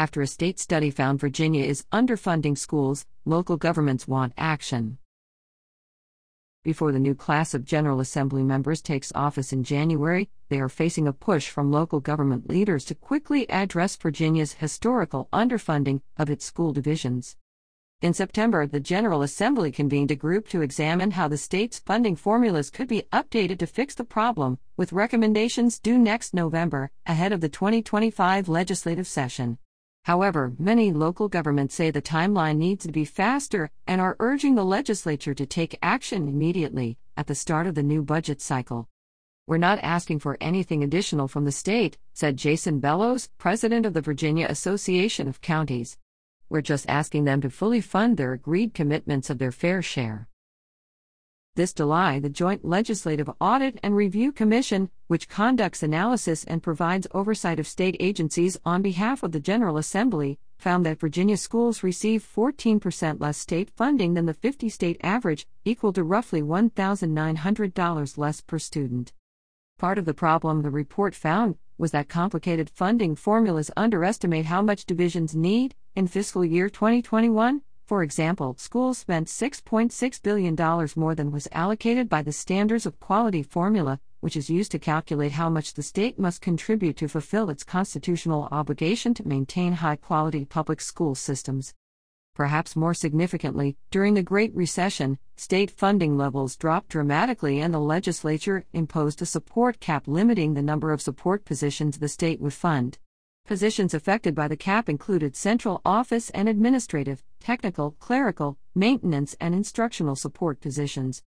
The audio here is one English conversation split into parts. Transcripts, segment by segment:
After a state study found Virginia is underfunding schools, local governments want action. Before the new class of General Assembly members takes office in January, they are facing a push from local government leaders to quickly address Virginia's historical underfunding of its school divisions. In September, the General Assembly convened a group to examine how the state's funding formulas could be updated to fix the problem, with recommendations due next November, ahead of the 2025 legislative session. However, many local governments say the timeline needs to be faster and are urging the legislature to take action immediately at the start of the new budget cycle. We're not asking for anything additional from the state, said Jason Bellows, president of the Virginia Association of Counties. We're just asking them to fully fund their agreed commitments of their fair share. This July, the Joint Legislative Audit and Review Commission, which conducts analysis and provides oversight of state agencies on behalf of the General Assembly, found that Virginia schools receive 14% less state funding than the 50 state average, equal to roughly $1,900 less per student. Part of the problem the report found was that complicated funding formulas underestimate how much divisions need in fiscal year 2021 for example, schools spent $6.6 billion more than was allocated by the Standards of Quality formula, which is used to calculate how much the state must contribute to fulfill its constitutional obligation to maintain high quality public school systems. Perhaps more significantly, during the Great Recession, state funding levels dropped dramatically and the legislature imposed a support cap limiting the number of support positions the state would fund. Positions affected by the cap included central office and administrative, technical, clerical, maintenance, and instructional support positions.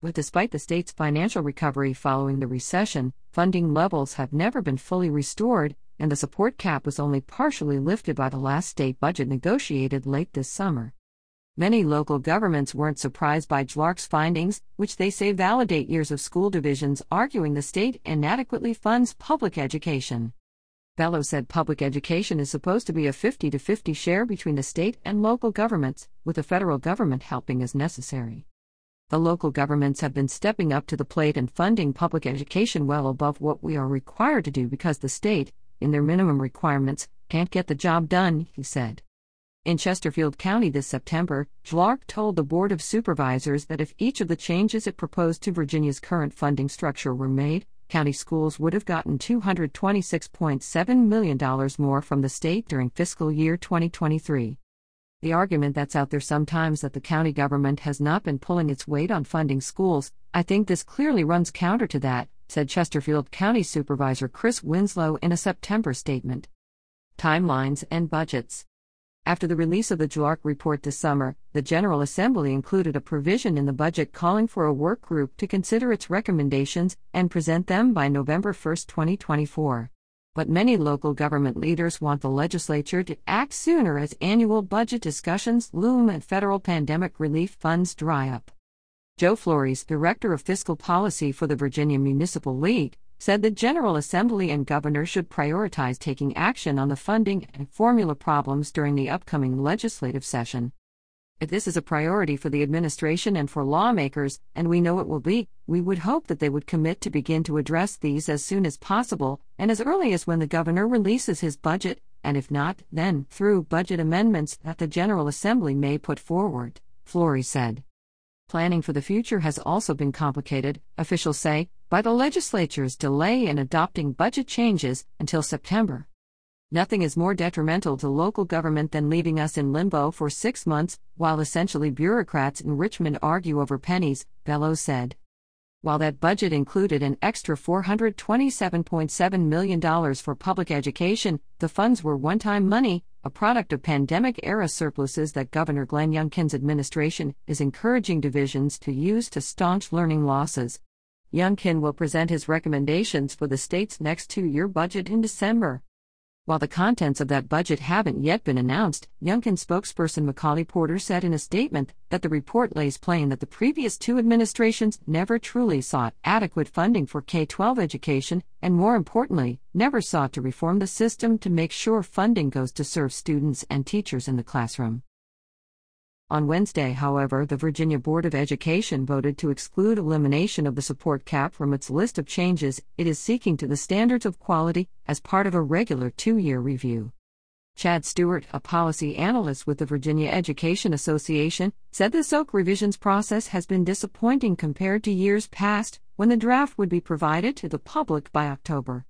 But despite the state's financial recovery following the recession, funding levels have never been fully restored, and the support cap was only partially lifted by the last state budget negotiated late this summer. Many local governments weren't surprised by JLARC's findings, which they say validate years of school divisions arguing the state inadequately funds public education. Bellows said public education is supposed to be a 50 to 50 share between the state and local governments, with the federal government helping as necessary. The local governments have been stepping up to the plate and funding public education well above what we are required to do because the state, in their minimum requirements, can't get the job done, he said. In Chesterfield County this September, JLARC told the Board of Supervisors that if each of the changes it proposed to Virginia's current funding structure were made, county schools would have gotten $226.7 million more from the state during fiscal year 2023. The argument that's out there sometimes that the county government has not been pulling its weight on funding schools, I think this clearly runs counter to that, said Chesterfield County Supervisor Chris Winslow in a September statement. Timelines and budgets. After the release of the JLARC report this summer, the General Assembly included a provision in the budget calling for a work group to consider its recommendations and present them by November 1, 2024. But many local government leaders want the legislature to act sooner as annual budget discussions loom and federal pandemic relief funds dry up. Joe Flores, Director of Fiscal Policy for the Virginia Municipal League, said the General Assembly and Governor should prioritize taking action on the funding and formula problems during the upcoming legislative session. If this is a priority for the administration and for lawmakers, and we know it will be, we would hope that they would commit to begin to address these as soon as possible and as early as when the governor releases his budget, and if not, then through budget amendments that the General Assembly may put forward, Flores said. Planning for the future has also been complicated, officials say, by the legislature's delay in adopting budget changes until September. Nothing is more detrimental to local government than leaving us in limbo for six months, while essentially bureaucrats in Richmond argue over pennies, Bellows said. While that budget included an extra $427.7 million for public education, the funds were one time money, a product of pandemic era surpluses that Governor Glenn Youngkin's administration is encouraging divisions to use to staunch learning losses. Youngkin will present his recommendations for the state's next two year budget in December. While the contents of that budget haven't yet been announced, Youngkin spokesperson Macaulay Porter said in a statement that the report lays plain that the previous two administrations never truly sought adequate funding for K 12 education, and more importantly, never sought to reform the system to make sure funding goes to serve students and teachers in the classroom. On Wednesday, however, the Virginia Board of Education voted to exclude elimination of the support cap from its list of changes it is seeking to the standards of quality as part of a regular two year review. Chad Stewart, a policy analyst with the Virginia Education Association, said the SOC revisions process has been disappointing compared to years past, when the draft would be provided to the public by October.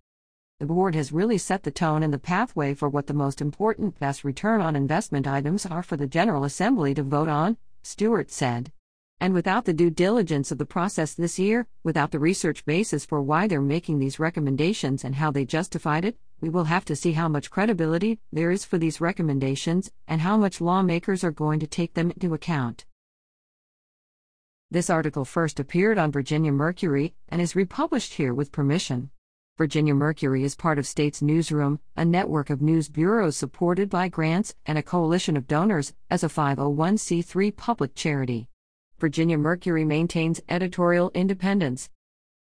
The board has really set the tone and the pathway for what the most important best return on investment items are for the General Assembly to vote on, Stewart said. And without the due diligence of the process this year, without the research basis for why they're making these recommendations and how they justified it, we will have to see how much credibility there is for these recommendations and how much lawmakers are going to take them into account. This article first appeared on Virginia Mercury and is republished here with permission. Virginia Mercury is part of States Newsroom, a network of news bureaus supported by grants and a coalition of donors as a 501c3 public charity. Virginia Mercury maintains editorial independence,